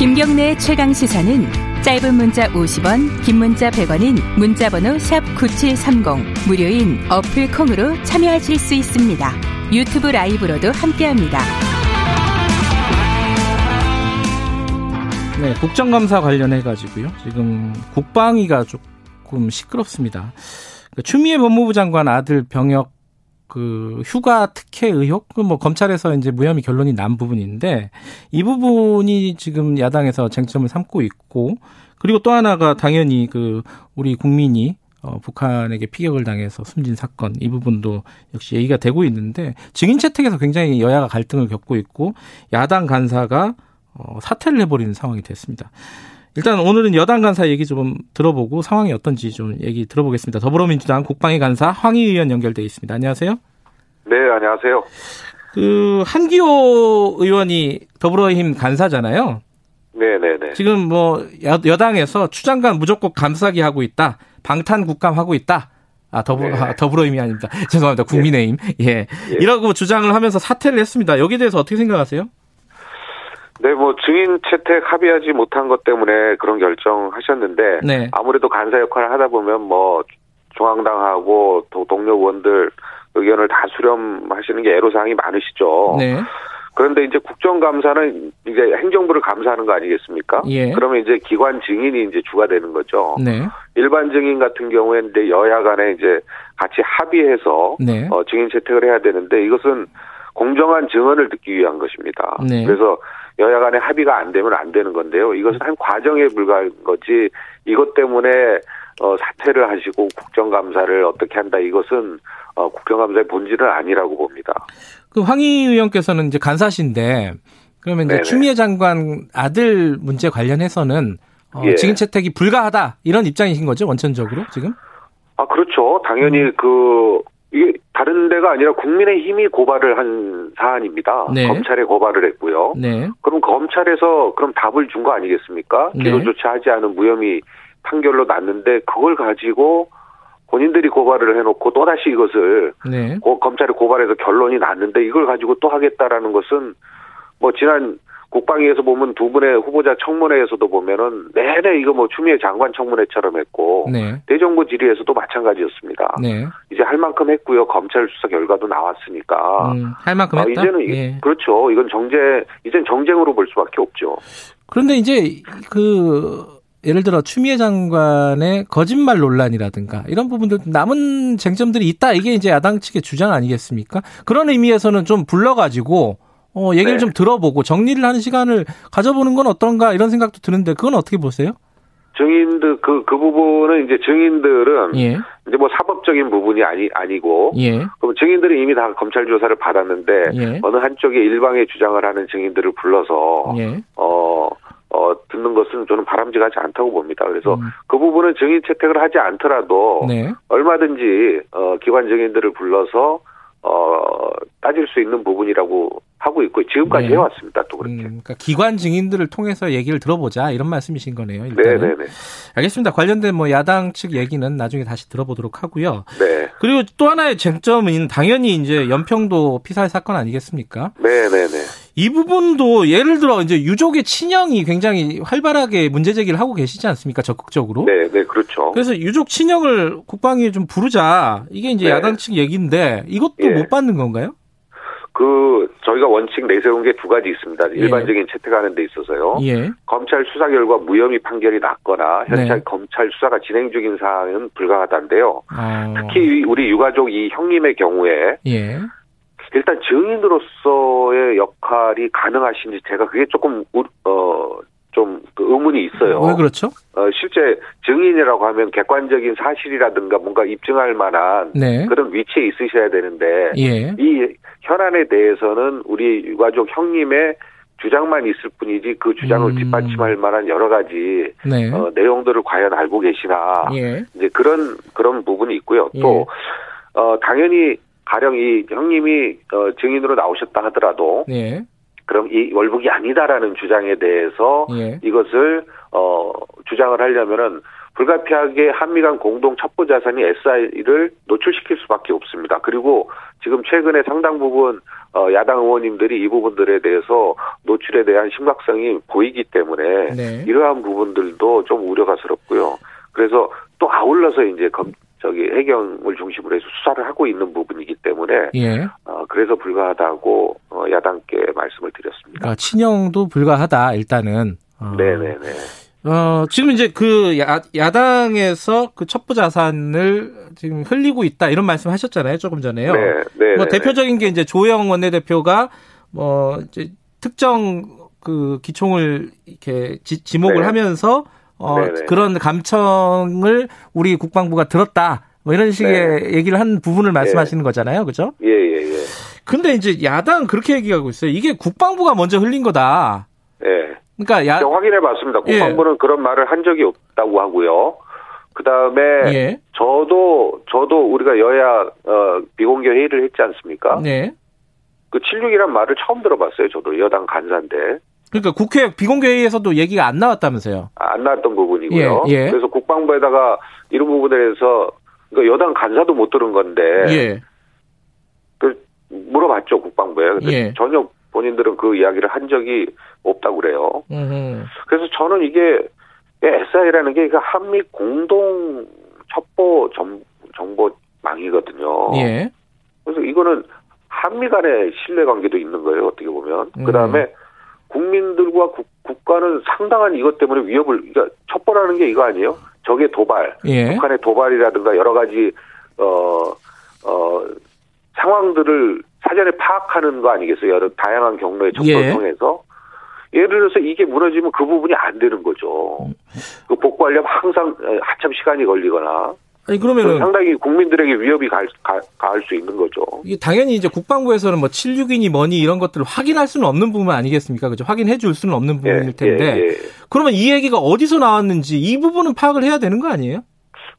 김경래의 최강 시사는 짧은 문자 50원, 긴 문자 100원인 문자번호 샵 9730 무료인 어플 콩으로 참여하실 수 있습니다. 유튜브 라이브로도 함께합니다. 네, 국정감사 관련해 가지고요. 지금 국방위가 조금 시끄럽습니다. 그 추미애 법무부 장관 아들 병역 그 휴가 특혜 의혹 그뭐 검찰에서 이제 무혐의 결론이 난 부분인데 이 부분이 지금 야당에서 쟁점을 삼고 있고 그리고 또 하나가 당연히 그 우리 국민이 어, 북한에게 피격을 당해서 숨진 사건 이 부분도 역시 얘기가 되고 있는데 증인 채택에서 굉장히 여야가 갈등을 겪고 있고 야당 간사가 어, 사퇴를 해버리는 상황이 됐습니다. 일단 오늘은 여당 간사 얘기 좀 들어보고 상황이 어떤지 좀 얘기 들어보겠습니다. 더불어민주당 국방위 간사 황희 의원 연결돼 있습니다. 안녕하세요. 네, 안녕하세요. 그 한기호 의원이 더불어힘 간사잖아요. 네, 네, 네. 지금 뭐 여, 당에서 추장관 무조건 감싸기 하고 있다. 방탄 국감 하고 있다. 아, 더불어, 네. 아, 더불어힘이 아닙니다. 죄송합니다. 국민의힘. 예. 예. 이라고 주장을 하면서 사퇴를 했습니다. 여기에 대해서 어떻게 생각하세요? 네, 뭐 증인 채택 합의하지 못한 것 때문에 그런 결정하셨는데 네. 아무래도 간사 역할을 하다 보면 뭐 중앙당하고 동료 의원들 의견을 다 수렴하시는 게 애로사항이 많으시죠. 네. 그런데 이제 국정감사는 이제 행정부를 감사하는 거 아니겠습니까? 예. 그러면 이제 기관 증인이 이제 주가 되는 거죠. 네. 일반 증인 같은 경우에는 이제 여야 간에 이제 같이 합의해서 네. 어, 증인 채택을 해야 되는데 이것은 공정한 증언을 듣기 위한 것입니다. 네. 그래서 여야 간에 합의가 안 되면 안 되는 건데요. 이것은 한 과정에 불과한 거지 이것 때문에 어, 사퇴를 하시고 국정감사를 어떻게 한다 이것은 어, 국정감사의 본질은 아니라고 봅니다. 그 황희 의원께서는 이제 간사신데 그러면 이제 네네. 추미애 장관 아들 문제 관련해서는 어, 예. 증인 채택이 불가하다 이런 입장이신 거죠 원천적으로 지금? 아 그렇죠. 당연히 음. 그 이게 다른 데가 아니라 국민의힘이 고발을 한 사안입니다. 네. 검찰에 고발을 했고요. 네. 그럼 검찰에서 그럼 답을 준 거 아니겠습니까? 네. 기소조차 하지 않은 무혐의 판결로 났는데 그걸 가지고 본인들이 고발을 해놓고 또 다시 이것을 네. 고, 검찰에 고발해서 결론이 났는데 이걸 가지고 또 하겠다라는 것은 뭐 지난 국방위에서 보면 두 분의 후보자 청문회에서도 보면은 내내 이거 뭐 추미애 장관 청문회처럼 했고 네. 대정부 질의에서도 마찬가지였습니다. 네. 이제 할 만큼 했고요. 검찰 수사 결과도 나왔으니까 음, 할 만큼 어, 했다. 이제는 예. 그렇죠. 이건 정제 이젠 정쟁으로 볼 수밖에 없죠. 그런데 이제 그 예를 들어 추미애 장관의 거짓말 논란이라든가 이런 부분들 남은 쟁점들이 있다 이게 이제 야당 측의 주장 아니겠습니까? 그런 의미에서는 좀 불러가지고 어, 얘기를 네. 좀 들어보고 정리를 하는 시간을 가져보는 건 어떤가 이런 생각도 드는데 그건 어떻게 보세요? 증인들 그, 그 부분은 이제 증인들은 예. 이제 뭐 사법적인 부분이 아니 아니고 예. 그럼 증인들이 이미 다 검찰 조사를 받았는데 예. 어느 한쪽에 일방의 주장을 하는 증인들을 불러서 예. 어. 어, 듣는 것은 저는 바람직하지 않다고 봅니다. 그래서 음. 그 부분은 증인 채택을 하지 않더라도 네. 얼마든지 어, 기관 증인들을 불러서 어, 따질 수 있는 부분이라고 하고 있고 지금까지 네. 해왔습니다. 또 그렇게. 음, 그러니까 기관 증인들을 통해서 얘기를 들어보자 이런 말씀이신 거네요. 네네네. 네, 네. 알겠습니다. 관련된 뭐 야당 측 얘기는 나중에 다시 들어보도록 하고요. 네. 그리고 또 하나의 쟁점은 당연히 이제 연평도 피살 사건 아니겠습니까? 네네네. 네, 이 부분도 예를 들어 이제 유족의 친형이 굉장히 활발하게 문제 제기를 하고 계시지 않습니까? 적극적으로. 네, 네, 그렇죠. 그래서 유족 친형을 국방위에 좀 부르자 이게 이제 네. 야당 측 얘기인데 이것도 예. 못 받는 건가요? 그 저희가 원칙 내세운 게 두 가지 있습니다. 예. 일반적인 채택하는 데 있어서요. 예. 검찰 수사 결과 무혐의 판결이 났거나 현재 네. 검찰 수사가 진행 중인 사항은 불가하다인데요. 아. 특히 우리 유가족 이 형님의 경우에 예. 일단 증인으로서의 역할이 가능하신지 제가 그게 조금 어좀 그 의문이 있어요. 왜 그렇죠? 어 실제 증인이라고 하면 객관적인 사실이라든가 뭔가 입증할 만한 네. 그런 위치에 있으셔야 되는데 예. 이 현안에 대해서는 우리 유가족 형님의 주장만 있을 뿐이지 그 주장을 음. 뒷받침할 만한 여러 가지 네. 어, 내용들을 과연 알고 계시나 예. 이제 그런 그런 부분이 있고요. 예. 또 어, 당연히 가령 이 형님이 어, 증인으로 나오셨다 하더라도 예. 그럼 이 월북이 아니다라는 주장에 대해서 예. 이것을 어, 주장을 하려면은 불가피하게 한미 간 공동 첩보 자산이 SI를 노출시킬 수밖에 없습니다. 그리고 지금 최근에 상당 부분 어, 야당 의원님들이 이 부분들에 대해서 노출에 대한 심각성이 보이기 때문에 네. 이러한 부분들도 좀 우려가스럽고요. 그래서 또 아울러서 이제 검, 저기 해경을 중심으로 해서 수사를 하고 있는 부분이기 때문에 예. 어, 그래서 불가하다고 어, 야당께 말씀을 드렸습니다. 아, 친형도 불가하다 일단은. 어. 네네네. 어, 지금 이제 그 야, 야당에서 그 첩보 자산을 지금 흘리고 있다 이런 말씀 하셨잖아요 조금 전에요. 네, 네. 뭐 대표적인 게 이제 조영 원내대표가 뭐 이제 특정 그 기총을 이렇게 지, 목을 네. 하면서 어, 네네. 그런 감청을 우리 국방부가 들었다. 뭐 이런 식의 네. 얘기를 한 부분을 말씀하시는 예. 거잖아요. 그죠? 예, 예, 예. 근데 이제 야당 그렇게 얘기하고 있어요. 이게 국방부가 먼저 흘린 거다. 예. 그러니까 야... 확인해 봤습니다. 예. 국방부는 예. 그런 말을 한 적이 없다고 하고요. 그 다음에 예. 저도 저도 우리가 여야 어, 비공개 회의를 했지 않습니까? 네. 그 76이란 말을 처음 들어봤어요. 저도 여당 간사인데. 그러니까 국회 비공개회의에서도 얘기가 안 나왔다면서요? 안 나왔던 부분이고요. 예, 예. 그래서 국방부에다가 이런 부분에 대해서 그러니까 여당 간사도 못 들은 건데 예. 그 물어봤죠 국방부에. 근데 예. 전혀 본인들은 그 이야기를 한 적이 없다고 그래요. 음흠. 그래서 저는 이게 SI라는 게 한미 공동 첩보 정, 정보망이거든요. 예. 그래서 이거는 한미 간의 신뢰 관계도 있는 거예요. 어떻게 보면. 음. 그 다음에 국민들과 국, 가는 상당한 이것 때문에 위협을 그러니까 첩보라는 게 이거 아니에요? 적의 도발, 예. 북한의 도발이라든가 여러 가지 어 어, 상황들을 사전에 파악하는 거 아니겠어요? 여러 다양한 경로의 첩보를 예. 통해서 예를 들어서 이게 무너지면 그 부분이 안 되는 거죠. 그 복구하려면 항상 한참 시간이 걸리거나 아니 그러면은 상당히 국민들에게 위협이 가, 가, 가할 수 있는 거죠. 이게 당연히 이제 국방부에서는 뭐 76인이 뭐니 이런 것들을 확인할 수는 없는 부분 아니겠습니까? 그죠? 확인해 줄 수는 없는 예, 부분일 텐데. 예, 예, 그러면 이 얘기가 어디서 나왔는지 이 부분은 파악을 해야 되는 거 아니에요?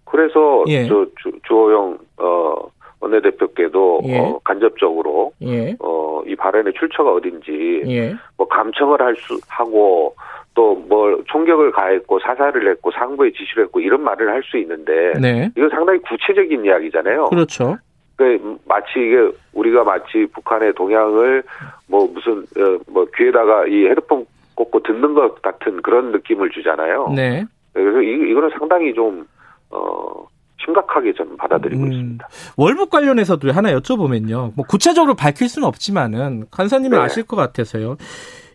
그래서 예. 저 주, 주호영 어 원내대표께도 예. 어, 간접적으로 예. 어이 발언의 출처가 어딘지 예. 뭐 감청을 할 수 하고 또뭐 총격을 가했고 사살을 했고 상부에 지시를 했고 이런 말을 할 수 있는데 네. 이거 상당히 구체적인 이야기잖아요. 그렇죠. 그 마치 이게 우리가 마치 북한의 동향을 뭐 무슨 어, 뭐 귀에다가 이 헤드폰 꽂고 듣는 것 같은 그런 느낌을 주잖아요. 네. 그래서 이, 이거는 상당히 좀 어. 심각하게 저는 받아들이고 음, 있습니다. 월북 관련해서도 하나 여쭤보면요. 뭐 구체적으로 밝힐 수는 없지만은 간사님은 네. 아실 것 같아서요.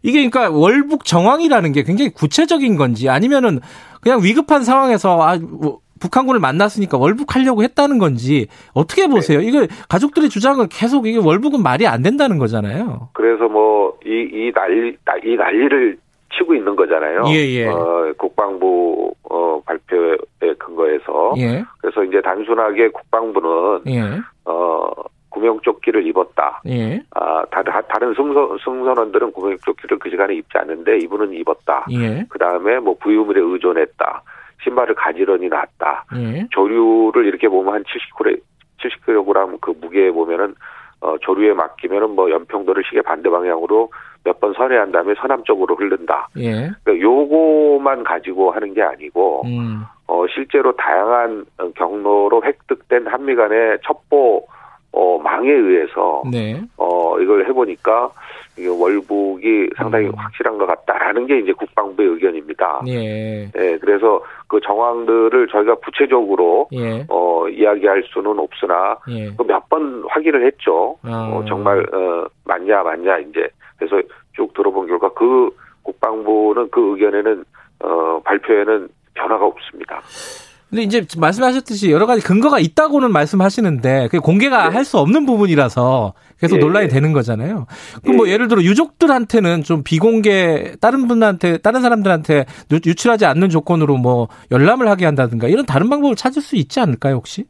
이게 그러니까 월북 정황이라는 게 굉장히 구체적인 건지 아니면은 그냥 위급한 상황에서 아 뭐, 북한군을 만났으니까 월북하려고 했다는 건지 어떻게 보세요? 네. 이거 가족들의 주장을 계속 이게 월북은 말이 안 된다는 거잖아요. 그래서 뭐 이이 난리 이 난리를 치고 있는 거잖아요. 예, 예. 어, 국방부 어, 발표에 근거해서 예. 그래서 이제 단순하게 국방부는 예. 어 구명조끼를 입었다. 예. 아, 다른, 다른 승선, 승선원들은 구명조끼를 그 시간에 입지 않는데 이분은 입었다. 예. 그 다음에 뭐 부유물에 의존했다. 신발을 가지런히 놨다. 예. 조류를 이렇게 보면 한 70kg, 70kg 그 무게에 보면은 어, 조류에 맡기면은 뭐 연평도를 시계 반대 방향으로 몇 번 선회한 다음에 서남 쪽으로 흐른다. 예. 그러니까 요거만 가지고 하는 게 아니고, 음. 어, 실제로 다양한 경로로 획득된 한미 간의 첩보 어, 망에 의해서 네. 어, 이걸 해보니까 이게 월북이 상당히 음. 확실한 것 같다라는 게 이제 국방부의 의견입니다. 예. 네, 그래서 그 정황들을 저희가 구체적으로 예. 어, 이야기할 수는 없으나 예. 그 몇번 확인을 했죠. 아. 어, 정말 어, 맞냐 맞냐 이제 그래서 쭉 들어본 결과 그 국방부는 그 의견에는 어, 발표에는 변화가 없습니다. 근데 이제 말씀하셨듯이 여러 가지 근거가 있다고는 말씀하시는데 그게 공개가 네. 할수 없는 부분이라서 계속 예, 논란이 예. 되는 거잖아요. 그럼 뭐 예. 예를 들어 유족들한테는 좀 비공개 다른 분한테 다른 사람들한테 유출하지 않는 조건으로 뭐 열람을 하게 한다든가 이런 다른 방법을 찾을 수 있지 않을까요 혹시?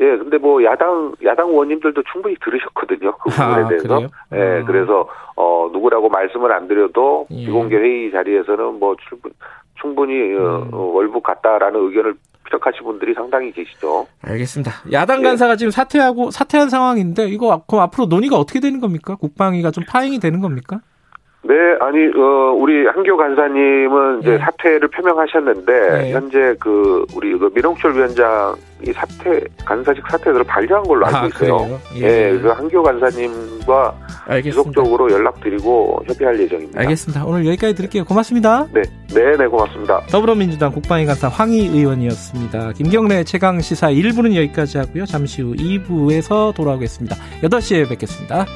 예, 근데 뭐 야당 야당 의원님들도 충분히 들으셨거든요 그 부분에 아, 대해서. 그래요? 예, 아. 그래서 어 누구라고 말씀을 안 드려도 예. 비공개 회의 자리에서는 뭐 충분 충분히 어, 음. 어, 월북 같다라는 의견을 피력하신 분들이 상당히 계시죠. 알겠습니다. 야당 예. 간사가 예. 지금 사퇴하고 사퇴한 상황인데 이거 그럼 앞으로 논의가 어떻게 되는 겁니까? 국방위가 좀 파행이 되는 겁니까? 네, 아니, 어, 우리 한교 간사님은 이제 네. 사퇴를 표명하셨는데, 네. 현재 그, 우리 그 민홍철 위원장이 사퇴, 간사직 사퇴를 반려한 걸로 알고 아, 있어요. 아, 예. 예, 그 한교 간사님과 알겠습니다. 지속적으로 연락드리고 협의할 예정입니다. 알겠습니다. 오늘 여기까지 드릴게요. 고맙습니다. 네, 네, 네, 고맙습니다. 더불어민주당 국방위 간사 황희 의원이었습니다. 김경래 최강 시사 1부는 여기까지 하고요. 잠시 후 2부에서 돌아오겠습니다. 8시에 뵙겠습니다.